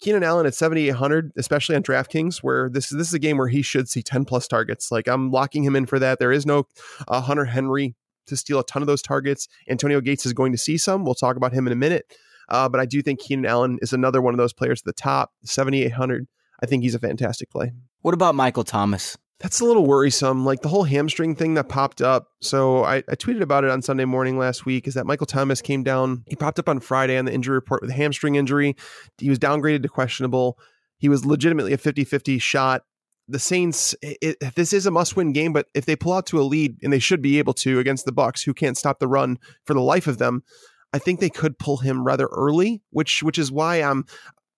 Keenan Allen at 7,800, especially on DraftKings, where this, this is a game where he should see 10 plus targets. Like I'm locking him in for that. There is no uh, Hunter Henry to steal a ton of those targets. Antonio Gates is going to see some. We'll talk about him in a minute. Uh, but I do think Keenan Allen is another one of those players at the top, 7,800. I think he's a fantastic play. What about Michael Thomas? That's a little worrisome. Like the whole hamstring thing that popped up. So I, I, tweeted about it on Sunday morning last week. Is that Michael Thomas came down? He popped up on Friday on the injury report with a hamstring injury. He was downgraded to questionable. He was legitimately a 50 50 shot. The Saints, it, it, this is a must win game, but if they pull out to a lead, and they should be able to against the Bucs, who can't stop the run for the life of them, I think they could pull him rather early, which which is why I'm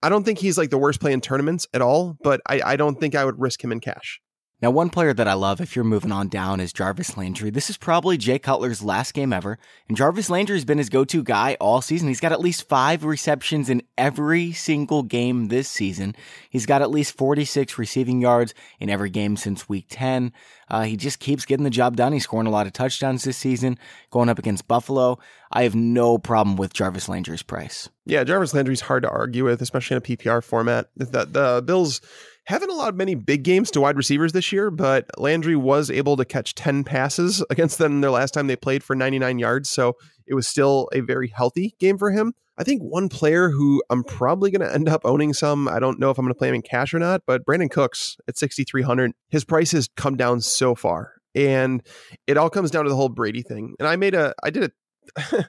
I don't think he's like the worst play in tournaments at all, but I, I don't think I would risk him in cash. Now, one player that I love if you're moving on down is Jarvis Landry. This is probably Jay Cutler's last game ever, and Jarvis Landry's been his go-to guy all season. He's got at least five receptions in every single game this season. He's got at least 46 receiving yards in every game since week 10. Uh, he just keeps getting the job done. He's scoring a lot of touchdowns this season, going up against Buffalo. I have no problem with Jarvis Landry's price. Yeah, Jarvis Landry's hard to argue with, especially in a PPR format. The, the Bills haven't allowed many big games to wide receivers this year, but Landry was able to catch 10 passes against them their last time they played for 99 yards. So it was still a very healthy game for him. I think one player who I'm probably going to end up owning some, I don't know if I'm going to play him in cash or not, but Brandin Cooks at 6,300, his price has come down so far And it all comes down to the whole Brady thing. And I made a, I did a, I,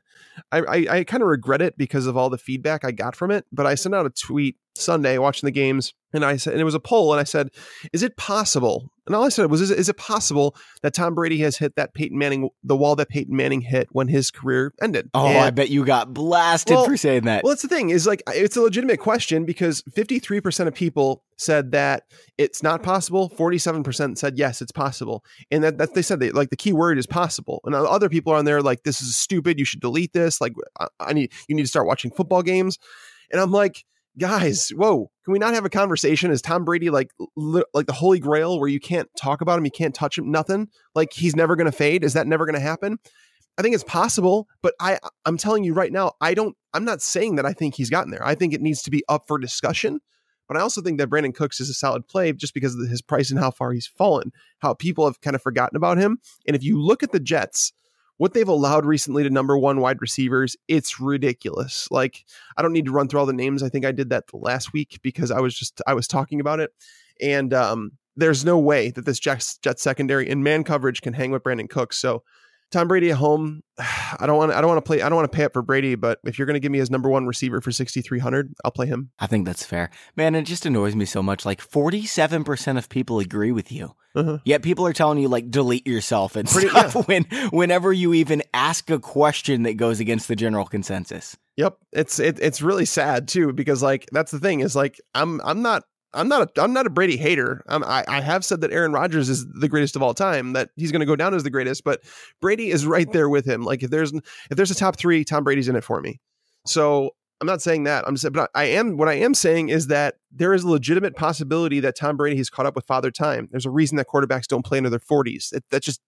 I, I kind of regret it because of all the feedback I got from it. But I sent out a tweet Sunday watching the games, and I said, and it was a poll, and I said, "Is it possible?" And all I said was, "Is it, is it possible that Tom Brady has hit that Peyton Manning, the wall that Peyton Manning hit when his career ended?" Oh, and, I bet you got blasted well, for saying that. Well, that's the thing is like it's a legitimate question because fifty three percent of people said that it's not possible. Forty seven percent said yes, it's possible, and that, that they said like the key word is possible. And other people are on there like this is stupid. You should delete this. Like I, I need you need to start watching football games. And I'm like, guys, whoa, can we not have a conversation? Is Tom Brady like li- like the holy grail where you can't talk about him, you can't touch him, nothing? Like he's never going to fade? Is that never going to happen? I think it's possible, but I I'm telling you right now, I don't I'm not saying that I think he's gotten there. I think it needs to be up for discussion. But I also think that Brandin Cooks is a solid play just because of his price and how far he's fallen, how people have kind of forgotten about him. And if you look at the Jets, what they've allowed recently to number one wide receivers, it's ridiculous. Like, I don't need to run through all the names. I think I did that last week because I was just, I was talking about it. And um, there's no way that this Jets, Jet secondary in man coverage can hang with Brandin Cooks. So Tom Brady at home, I don't want I don't want to play I don't want to pay up for Brady, but if you're going to give me his number one receiver for 6300, I'll play him. I think that's fair. Man, it just annoys me so much like 47% of people agree with you. Uh-huh. Yet people are telling you like delete yourself and Pretty, stuff yeah. when whenever you even ask a question that goes against the general consensus. Yep, it's it, it's really sad too because like that's the thing is like I'm I'm not I'm not a I'm not a Brady hater. Um, I I have said that Aaron Rodgers is the greatest of all time. That he's going to go down as the greatest, but Brady is right there with him. Like if there's if there's a top three, Tom Brady's in it for me. So I'm not saying that. I'm just but I am what I am saying is that there is a legitimate possibility that Tom Brady has caught up with father time. There's a reason that quarterbacks don't play into their 40s. It, that just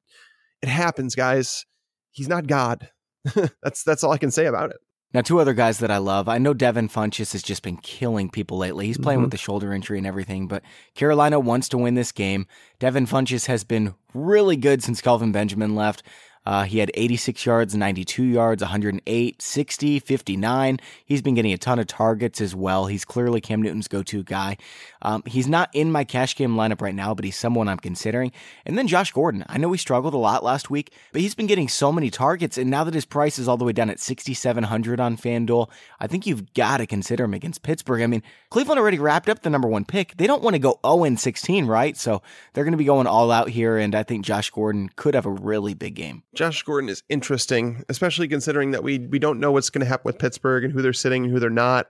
it happens, guys. He's not God. that's that's all I can say about it. Now, two other guys that I love. I know Devin Funchess has just been killing people lately. He's playing mm-hmm. with the shoulder injury and everything, but Carolina wants to win this game. Devin Funchess has been really good since Kelvin Benjamin left. Uh, he had 86 yards, 92 yards, 108, 60, 59. He's been getting a ton of targets as well. He's clearly Cam Newton's go to guy. Um, he's not in my cash game lineup right now, but he's someone I'm considering. And then Josh Gordon. I know he struggled a lot last week, but he's been getting so many targets. And now that his price is all the way down at 6,700 on FanDuel, I think you've got to consider him against Pittsburgh. I mean, Cleveland already wrapped up the number one pick. They don't want to go 0 16, right? So they're going to be going all out here. And I think Josh Gordon could have a really big game. Josh Gordon is interesting, especially considering that we we don't know what's going to happen with Pittsburgh and who they're sitting and who they're not.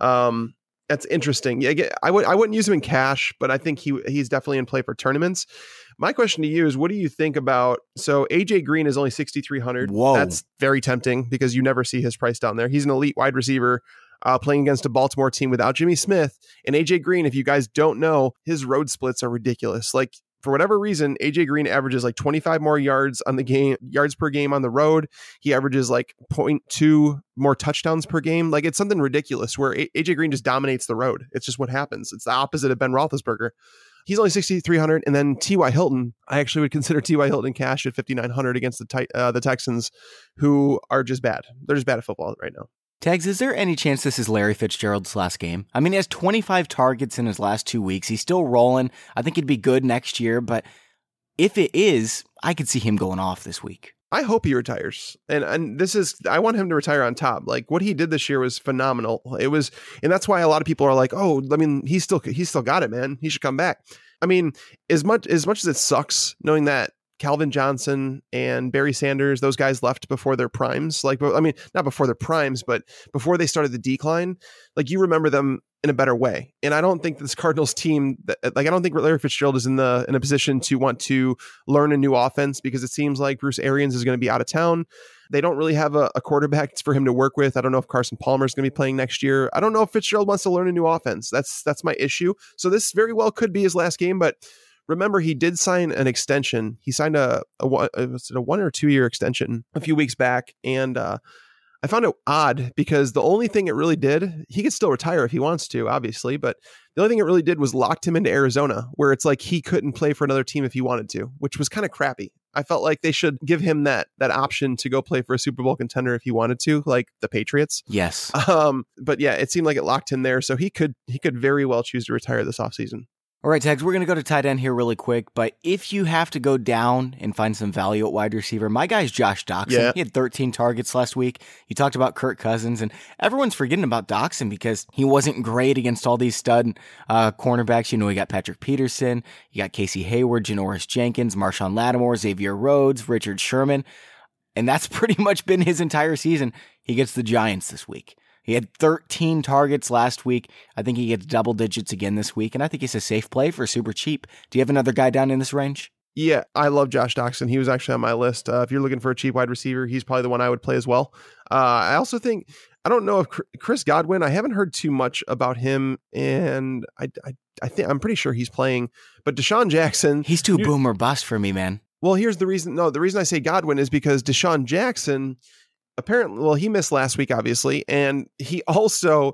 Um, that's interesting. Yeah, I would I wouldn't use him in cash, but I think he he's definitely in play for tournaments. My question to you is, what do you think about? So AJ Green is only sixty three hundred. Whoa, that's very tempting because you never see his price down there. He's an elite wide receiver. Uh, playing against a Baltimore team without Jimmy Smith and AJ Green. If you guys don't know, his road splits are ridiculous. Like for whatever reason, AJ Green averages like 25 more yards on the game, yards per game on the road. He averages like 0.2 more touchdowns per game. Like it's something ridiculous where AJ Green just dominates the road. It's just what happens. It's the opposite of Ben Roethlisberger. He's only 6,300. And then T.Y. Hilton, I actually would consider T.Y. Hilton cash at 5,900 against the, uh, the Texans, who are just bad. They're just bad at football right now. Tags, is there any chance this is Larry Fitzgerald's last game? I mean, he has 25 targets in his last two weeks. He's still rolling. I think he'd be good next year, but if it is, I could see him going off this week. I hope he retires. And and this is I want him to retire on top. Like what he did this year was phenomenal. It was and that's why a lot of people are like, "Oh, I mean, he's still he's still got it, man. He should come back." I mean, as much as much as it sucks knowing that Calvin Johnson and Barry Sanders, those guys left before their primes. Like, I mean, not before their primes, but before they started the decline. Like, you remember them in a better way. And I don't think this Cardinals team, like, I don't think Larry Fitzgerald is in the in a position to want to learn a new offense because it seems like Bruce Arians is going to be out of town. They don't really have a, a quarterback for him to work with. I don't know if Carson Palmer is going to be playing next year. I don't know if Fitzgerald wants to learn a new offense. That's that's my issue. So this very well could be his last game, but remember he did sign an extension. He signed a a, a, a one or two year extension a few weeks back, and uh, I found it odd because the only thing it really did, he could still retire if he wants to, obviously, but the only thing it really did was locked him into Arizona, where it's like he couldn't play for another team if he wanted to, which was kind of crappy. I felt like they should give him that that option to go play for a Super Bowl contender if he wanted to, like the Patriots. Yes. Um, but yeah, it seemed like it locked him there, so he could he could very well choose to retire this offseason. All right, Tags, we're going to go to tight end here really quick. But if you have to go down and find some value at wide receiver, my guy's Josh Doctson. Yeah. He had 13 targets last week. You talked about Kirk Cousins, and everyone's forgetting about Doctson because he wasn't great against all these stud uh, cornerbacks. You know, you got Patrick Peterson, you got Casey Hayward, Janoris Jenkins, Marshon Lattimore, Xavier Rhodes, Richard Sherman. And that's pretty much been his entire season. He gets the Giants this week. He had 13 targets last week. I think he gets double digits again this week, and I think he's a safe play for super cheap. Do you have another guy down in this range? Yeah, I love Josh Doctson. He was actually on my list. Uh, if you're looking for a cheap wide receiver, he's probably the one I would play as well. Uh, I also think I don't know if Chris Godwin. I haven't heard too much about him, and I I, I think I'm pretty sure he's playing. But DeSean Jackson, he's too boomer bust for me, man. Well, here's the reason. No, the reason I say Godwin is because DeSean Jackson apparently well he missed last week obviously and he also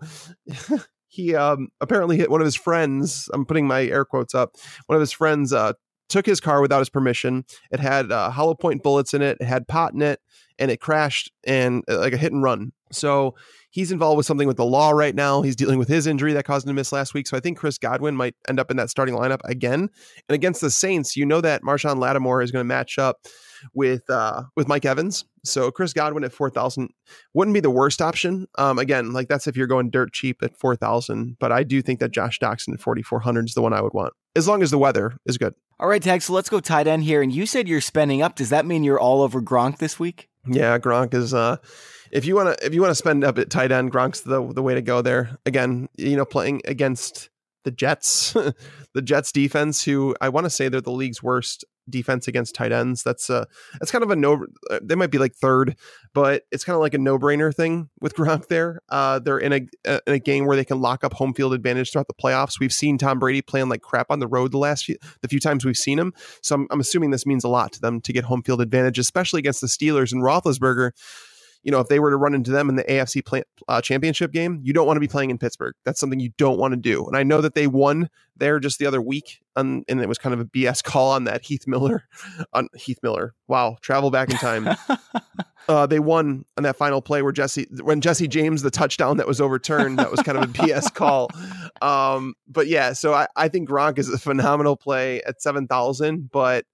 he um apparently hit one of his friends i'm putting my air quotes up one of his friends uh took his car without his permission. It had uh, hollow point bullets in it it had pot in it and it crashed and uh, like a hit and run. So he's involved with something with the law right now. He's dealing with his injury that caused him to miss last week. So i think chris godwin might end up in that starting lineup again. And against the saints you know that marshon lattimore is going to match up with uh with Mike Evans. So Chris Godwin at 4,000 wouldn't be the worst option. Um again, like that's if you're going dirt cheap at 4,000, but I do think that Josh Doctson at 4,400 is the one I would want. As long as the weather is good. All right, Tag, so let's go tight end here and you said you're spending up. Does that mean you're all over Gronk this week? Yeah, Gronk is uh if you want to if you want to spend up at tight end, Gronk's the the way to go there. Again, you know, playing against the Jets, the Jets defense, who I want to say they're the league's worst defense against tight ends. That's a that's kind of a no. Uh, they might be like third, but it's kind of like a no brainer thing with Gronk. There, uh, they're in a uh, in a game where they can lock up home field advantage throughout the playoffs. We've seen Tom Brady playing like crap on the road the last few the few times we've seen him. So I'm, I'm assuming this means a lot to them to get home field advantage, especially against the Steelers and Roethlisberger you know, if they were to run into them in the AFC play, uh, championship game, you don't want to be playing in Pittsburgh. That's something you don't want to do. And I know that they won there just the other week, and, and it was kind of a BS call on that Heath Miller, on Heath Miller. Wow, travel back in time. uh, they won on that final play where Jesse, when Jesse James, the touchdown that was overturned, that was kind of a BS call. Um, but yeah, so I, I think Gronk is a phenomenal play at seven thousand, but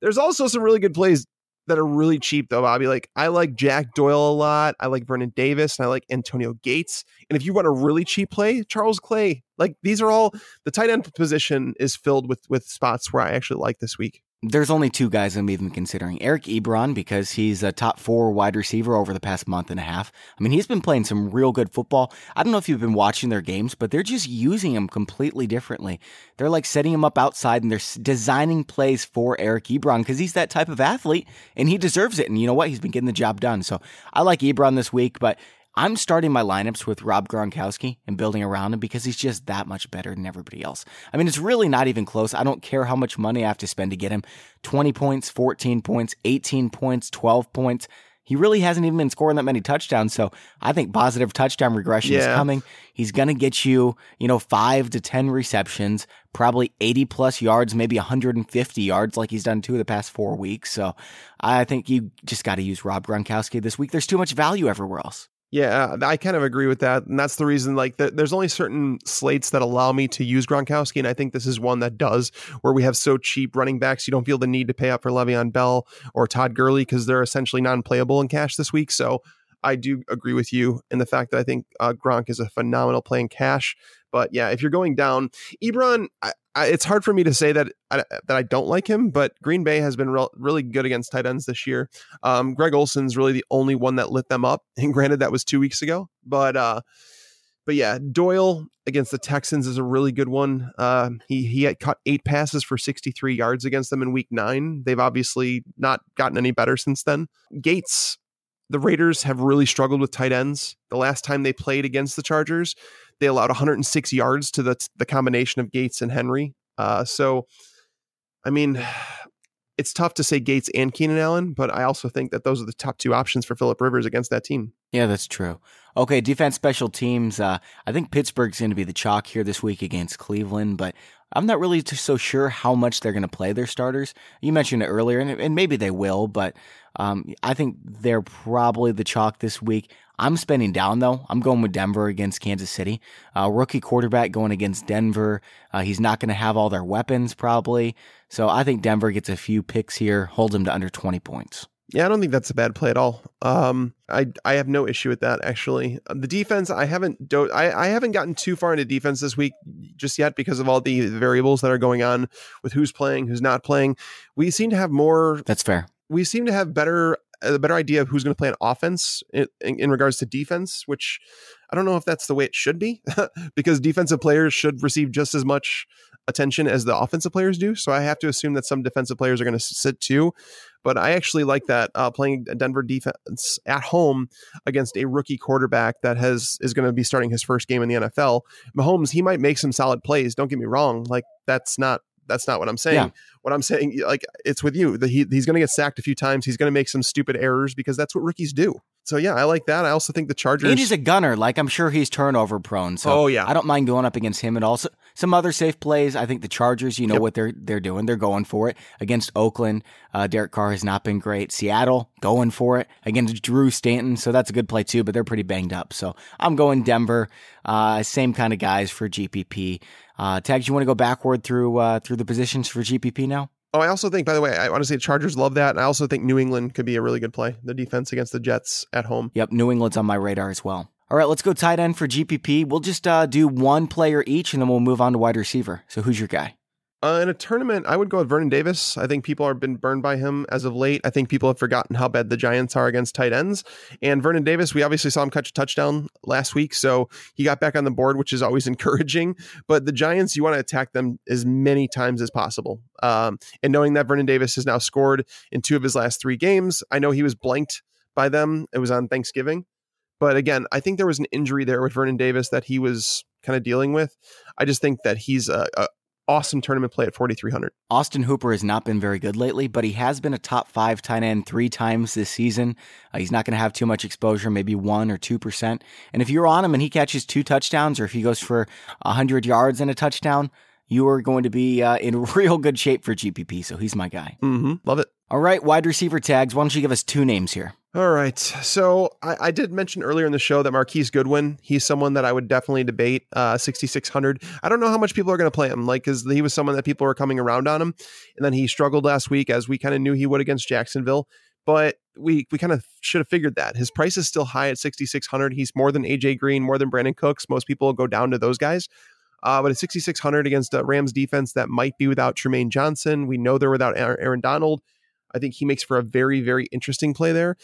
there's also some really good plays that are really cheap though, Bobby. Like I like Jack Doyle a lot. I like Vernon Davis and I like Antonio Gates. And if you want a really cheap play, Charles Clay. Like these are all the tight end position is filled with with spots where I actually like this week. There's only two guys I'm even considering. Eric Ebron, because he's a top four wide receiver over the past month and a half. I mean, he's been playing some real good football. I don't know if you've been watching their games, but they're just using him completely differently. They're like setting him up outside and they're designing plays for Eric Ebron because he's that type of athlete and he deserves it. And you know what? He's been getting the job done. So I like Ebron this week, but I'm starting my lineups with Rob Gronkowski and building around him because he's just that much better than everybody else. I mean, it's really not even close. I don't care how much money I have to spend to get him 20 points, 14 points, 18 points, 12 points. He really hasn't even been scoring that many touchdowns. So I think positive touchdown regression yeah. is coming. He's going to get you, you know, five to 10 receptions, probably 80 plus yards, maybe 150 yards like he's done two of the past four weeks. So I think you just got to use Rob Gronkowski this week. There's too much value everywhere else. Yeah, I kind of agree with that, and that's the reason. Like, the, there's only certain slates that allow me to use Gronkowski, and I think this is one that does, where we have so cheap running backs, you don't feel the need to pay up for Le'Veon Bell or Todd Gurley because they're essentially non-playable in cash this week. So, I do agree with you in the fact that I think uh, Gronk is a phenomenal play in cash. But yeah, if you're going down, Ebron, I, I, it's hard for me to say that I, that I don't like him, but Green Bay has been re- really good against tight ends this year. Um, Greg Olsen's really the only one that lit them up, and granted that was two weeks ago, but uh, but yeah, Doyle against the Texans is a really good one. Uh, he he had caught eight passes for 63 yards against them in Week Nine. They've obviously not gotten any better since then. Gates the Raiders have really struggled with tight ends. The last time they played against the Chargers, they allowed 106 yards to the the combination of Gates and Henry. Uh, so, I mean, it's tough to say Gates and Keenan Allen, but I also think that those are the top two options for Philip Rivers against that team. Yeah, that's true. Okay, defense special teams. Uh, I think Pittsburgh's going to be the chalk here this week against Cleveland, but I'm not really so sure how much they're going to play their starters. You mentioned it earlier, and, and maybe they will, but um, I think they're probably the chalk this week. I'm spending down though. I'm going with Denver against Kansas City. Uh, rookie quarterback going against Denver. Uh, he's not going to have all their weapons probably. So I think Denver gets a few picks here, holds them to under 20 points. Yeah, I don't think that's a bad play at all. Um, I I have no issue with that actually. Uh, the defense, I haven't do- I, I haven't gotten too far into defense this week just yet because of all the variables that are going on with who's playing, who's not playing. We seem to have more. That's fair. We seem to have better a better idea of who's going to play an offense in, in, in, regards to defense, which I don't know if that's the way it should be because defensive players should receive just as much attention as the offensive players do. So I have to assume that some defensive players are going to sit too. But I actually like that uh, playing Denver defense at home against a rookie quarterback that has is going to be starting his first game in the NFL. Mahomes, he might make some solid plays. Don't get me wrong; like that's not that's not what I'm saying. Yeah. What I'm saying, like it's with you. The, he, he's going to get sacked a few times. He's going to make some stupid errors because that's what rookies do so yeah, I like that. I also think the Chargers. And he's a gunner. Like I'm sure he's turnover prone. So oh yeah, I don't mind going up against him. And also some other safe plays. I think the Chargers. You know yep. what they're they're doing. They're going for it against Oakland. Uh, Derek Carr has not been great. Seattle going for it against Drew Stanton. So that's a good play too. But they're pretty banged up. So I'm going Denver. Uh, same kind of guys for GPP. Uh, Tags, you want to go backward through uh, through the positions for GPP now? Oh, I also think, by the way, I want to say Chargers love that. And I also think New England could be a really good play. The defense against the Jets at home. Yep, New England's on my radar as well. All right, let's go tight end for GPP. We'll just uh, do one player each, and then we'll move on to wide receiver. So, who's your guy? Uh, in a tournament, I would go with Vernon Davis. I think people have been burned by him as of late. I think people have forgotten how bad the Giants are against tight ends. And Vernon Davis, we obviously saw him catch a touchdown last week, so he got back on the board, which is always encouraging. But the Giants, you want to attack them as many times as possible. Um, and knowing that Vernon Davis has now scored in two of his last three games, I know he was blanked by them. It was on Thanksgiving. But again, I think there was an injury there with Vernon Davis that he was kind of dealing with. I just think that he's a, a, awesome tournament play at 4,300. Austin Hooper has not been very good lately, but he has been a top five tight end three times this season. Uh, he's not going to have too much exposure, maybe one or 2%. And if you're on him and he catches two touchdowns or if he goes for 100 yards and a touchdown, you are going to be uh, in real good shape for GPP. So he's my guy. Mm-hmm. Love it. All right, wide receiver tags. Why don't you give us two names here? All right. So I, I, did mention earlier in the show that Marquise Goodwin, he's someone that I would definitely debate. Uh, 6,600. I don't know how much people are going to play him, like, because he was someone that people were coming around on him. And then he struggled last week, as we kind of knew he would against Jacksonville. But we we kind of should have figured that. His price is still high at 6,600. He's more than AJ Green, more than Brandin Cooks. Most people go down to those guys. Uh, but at 6,600 against a Rams defense that might be without Trumaine Johnson. We know they're without Aaron Donald. I think he makes for a very, very interesting play there.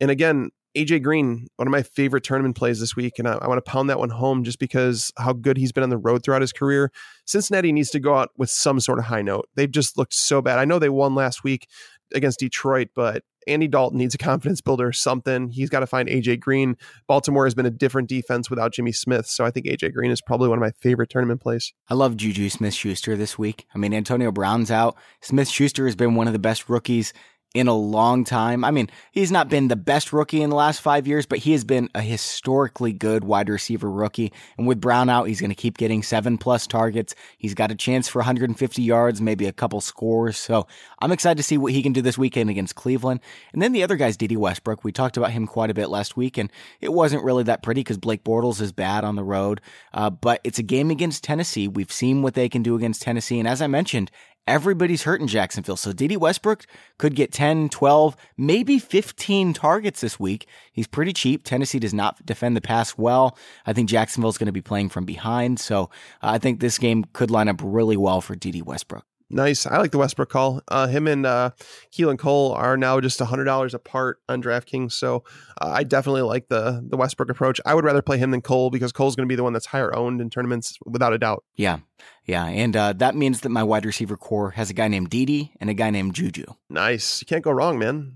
And again, AJ Green, one of my favorite tournament plays this week, and I, I, want to pound that one home just because how good he's been on the road throughout his career. Cincinnati needs to go out with some sort of high note. They've just looked so bad. I know they won last week against Detroit, but Andy Dalton needs a confidence builder something. He's got to find AJ Green. Baltimore has been a different defense without Jimmy Smith, so I think AJ Green is probably one of my favorite tournament plays. I love Juju Smith Schuster this week. I mean, Antonio Brown's out. Smith Schuster has been one of the best rookies in a long time. I mean, he's not been the best rookie in the last five years, but he has been a historically good wide receiver rookie. And with Brown out, he's going to keep getting seven plus targets. He's got a chance for 150 yards, maybe a couple scores. So I'm excited to see what he can do this weekend against Cleveland. And then the other guy's Dede Westbrook. We talked about him quite a bit last week, and it wasn't really that pretty because Blake Bortles is bad on the road. Uh, but it's a game against Tennessee. We've seen what they can do against Tennessee. And as I mentioned, everybody's hurt in Jacksonville. So Dede Westbrook could get 10, 12, maybe 15 targets this week. He's pretty cheap. Tennessee does not defend the pass well. I think Jacksonville's going to be playing from behind. So uh, I think this game could line up really well for Dede Westbrook. Nice. I like the Westbrook call. Uh, him and uh, Keelan Cole are now just hundred dollars apart on DraftKings, so uh, I definitely like the the Westbrook approach. I would rather play him than Cole because Cole's going to be the one that's higher owned in tournaments without a doubt. Yeah, yeah, and uh, that means that my wide receiver corps has a guy named Dede and a guy named Juju. Nice. You can't go wrong, man.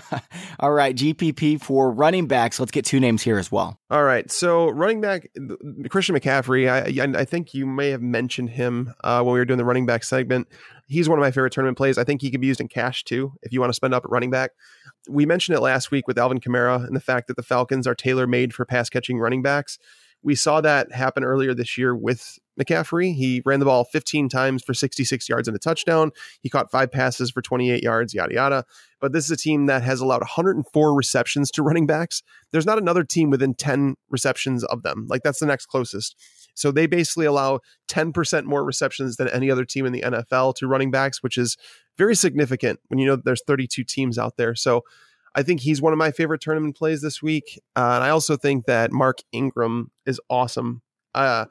All right, GPP for running backs. Let's get two names here as well. All right, so running back Christian McCaffrey. I I think you may have mentioned him uh, when we were doing the running back segment. He's one of my favorite tournament plays. I think he could be used in cash too if you want to spend up at running back. We mentioned it last week with Alvin Kamara and the fact that the Falcons are tailor made for pass catching running backs we saw that happen earlier this year with McCaffrey. He ran the ball 15 times for 66 yards and a touchdown. He caught five passes for 28 yards, yada, yada. But this is a team that has allowed 104 receptions to running backs. There's not another team within 10 receptions of them. Like that's the next closest. So they basically allow 10% more receptions than any other team in the NFL to running backs, which is very significant when you know there's 32 teams out there. So I think he's one of my favorite tournament plays this week. Uh, and I also think that Mark Ingram is awesome. Uh,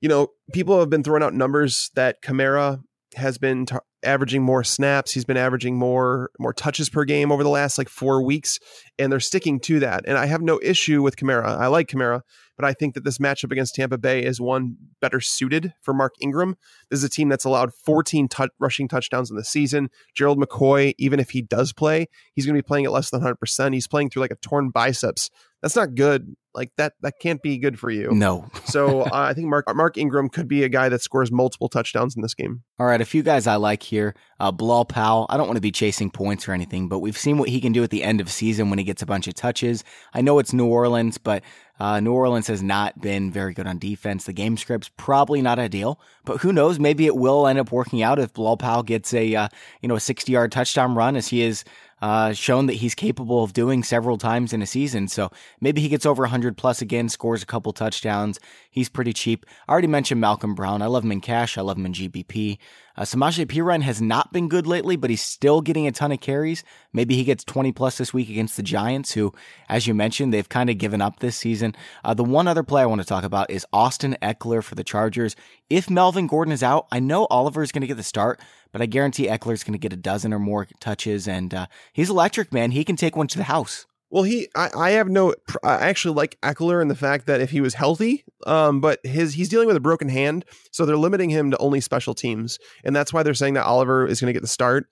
you know, people have been throwing out numbers that Kamara has been t- averaging more snaps. He's been averaging more more touches per game over the last like four weeks, and they're sticking to that. And I have no issue with Kamara. I like Kamara, but I think that this matchup against Tampa Bay is one better suited for Mark Ingram. This is a team that's allowed 14 t- rushing touchdowns in the season. Gerald McCoy, even if he does play, he's going to be playing at less than 100%. He's playing through like a torn biceps. That's not good. Like that, that can't be good for you. No. so uh, I think Mark Mark Ingram could be a guy that scores multiple touchdowns in this game. All right, a few guys I like here. Uh, Bilal Powell. I don't want to be chasing points or anything, but we've seen what he can do at the end of season when he gets a bunch of touches. I know it's New Orleans, but uh, New Orleans has not been very good on defense. The game script's probably not ideal, but who knows? Maybe it will end up working out if Bilal Powell gets a uh, you know a 60 yard touchdown run as he is uh, shown that he's capable of doing several times in a season. So maybe he gets over 100 plus again, scores a couple touchdowns. He's pretty cheap. I already mentioned Malcolm Brown. I love him in cash. I love him in GPP. Uh, Samaje Perine has not been good lately, but he's still getting a ton of carries. Maybe he gets 20 plus this week against the Giants, who, as you mentioned, they've kind of given up this season. Uh, the one other play I want to talk about is Austin Ekeler for the Chargers. If Melvin Gordon is out, I know Oliver is going to get the start, but I guarantee Ekeler's going to get a dozen or more touches, and uh, he's electric, man. He can take one to the house. Well, he, I, I have no, I actually like Ekeler in the fact that if he was healthy, um, but his, he's dealing with a broken hand, so they're limiting him to only special teams, and that's why they're saying that Oliver is going to get the start,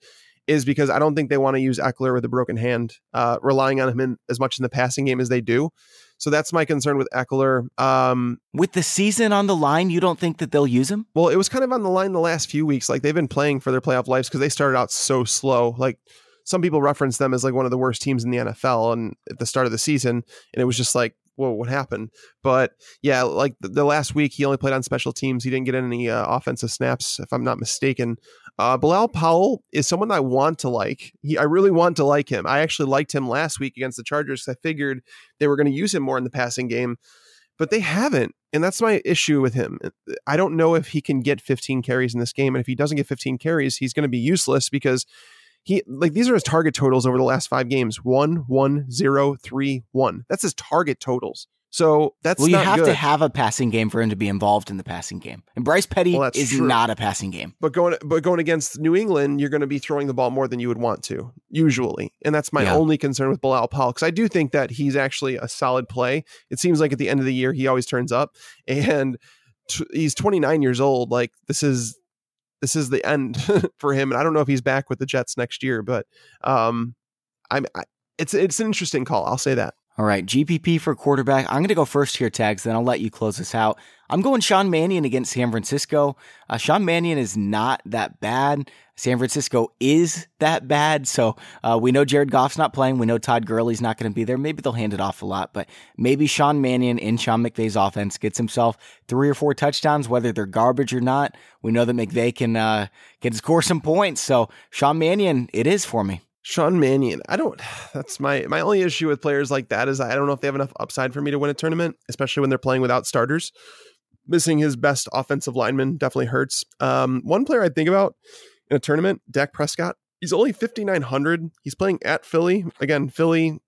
is because I don't think they want to use Ekeler with a broken hand, uh, relying on him in, as much in the passing game as they do. So that's my concern with Ekeler. Um, with the season on the line, you don't think that they'll use him? Well, it was kind of on the line the last few weeks. Like they've been playing for their playoff lives because they started out so slow. Like some people reference them as like one of the worst teams in the NFL and at the start of the season. And it was just like, whoa, what happened? But yeah, like the, the last week, he only played on special teams. He didn't get any uh, offensive snaps, if I'm not mistaken. Uh, Bilal Powell is someone I want to like. He, I really want to like him. I actually liked him last week against the Chargers I figured they were going to use him more in the passing game, but they haven't. And that's my issue with him. I don't know if he can get 15 carries in this game. And if he doesn't get 15 carries, he's going to be useless because he like these are his target totals over the last five games one one zero three one that's his target totals so that's well, you have good. to have a passing game for him to be involved in the passing game. And Bryce Petty well, is true. not a passing game. But going but going against New England, you're going to be throwing the ball more than you would want to usually, and that's my yeah. only concern with Bilal Powell because I do think that he's actually a solid play. It seems like at the end of the year he always turns up, and t- he's 29 years old. Like this is this is the end for him. And I don't know if he's back with the Jets next year, but um, I'm I, it's it's an interesting call. I'll say that. All right, GPP for quarterback. I'm going to go first here, tags. Then I'll let you close this out. I'm going Sean Mannion against San Francisco. Uh, Sean Mannion is not that bad. San Francisco is that bad. So uh, we know Jared Goff's not playing. We know Todd Gurley's not going to be there. Maybe they'll hand it off a lot, but maybe Sean Mannion in Sean McVay's offense gets himself three or four touchdowns, whether they're garbage or not. We know that McVay can uh, can score some points. So Sean Mannion, it is for me. Sean Mannion. I don't. That's my my only issue with players like that is I don't know if they have enough upside for me to win a tournament, especially when they're playing without starters. Missing his best offensive lineman definitely hurts. Um, one player I think about in a tournament, Dak Prescott. He's only 5,900. He's playing at Philly. Again, Philly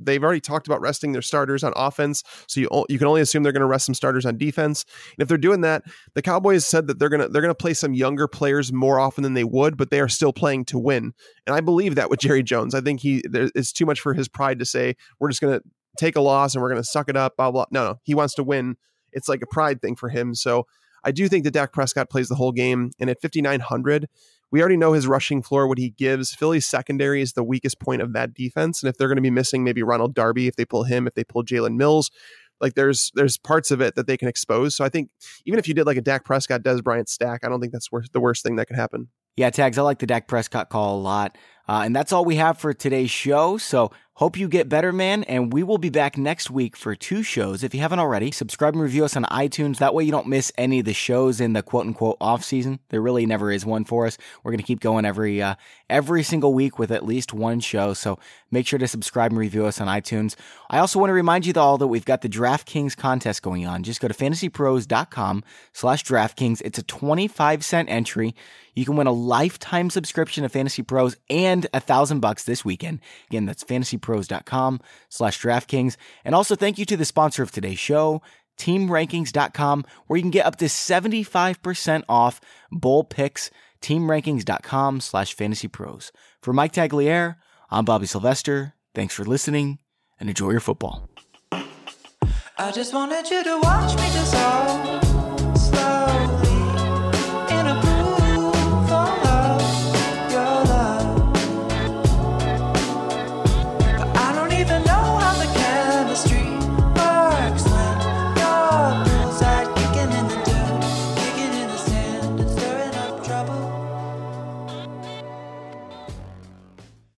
they've already talked about resting their starters on offense, so you you can only assume they're going to rest some starters on defense. And if they're doing that, the Cowboys said that they're going to they're going to play some younger players more often than they would, but they are still playing to win. And I believe that with Jerry Jones, I think he there, it's too much for his pride to say we're just going to take a loss and we're going to suck it up. Blah blah. No, no, he wants to win. It's like a pride thing for him. So I do think that Dak Prescott plays the whole game, and at 5,900, we already know his rushing floor, what he gives. Philly's secondary is the weakest point of that defense. And if they're going to be missing maybe Ronald Darby, if they pull him, if they pull Jalen Mills, like there's there's parts of it that they can expose. So I think even if you did like a Dak Prescott, Dez Bryant stack, I don't think that's the worst thing that could happen. Yeah, tags. I like the Dak Prescott call a lot. Uh, and that's all we have for today's show. So Hope you get better, man, and we will be back next week for two shows. If you haven't already, subscribe and review us on iTunes. That way you don't miss any of the shows in the quote unquote off season. There really never is one for us. We're going to keep going every uh, every single week with at least one show. So make sure to subscribe and review us on iTunes. I also want to remind you all that we've got the DraftKings contest going on. Just go to fantasypros.com slash DraftKings. It's a 25 cent entry. You can win a lifetime subscription to Fantasy Pros and a thousand bucks this weekend. Again, that's fantasypros.com slash DraftKings. And also thank you to the sponsor of today's show, teamrankings.com, where you can get up to 75% off bowl picks. Teamrankings.com slash fantasy pros. For Mike Tagliere, I'm Bobby Sylvester. Thanks for listening and enjoy your football. I just wanted you to watch me just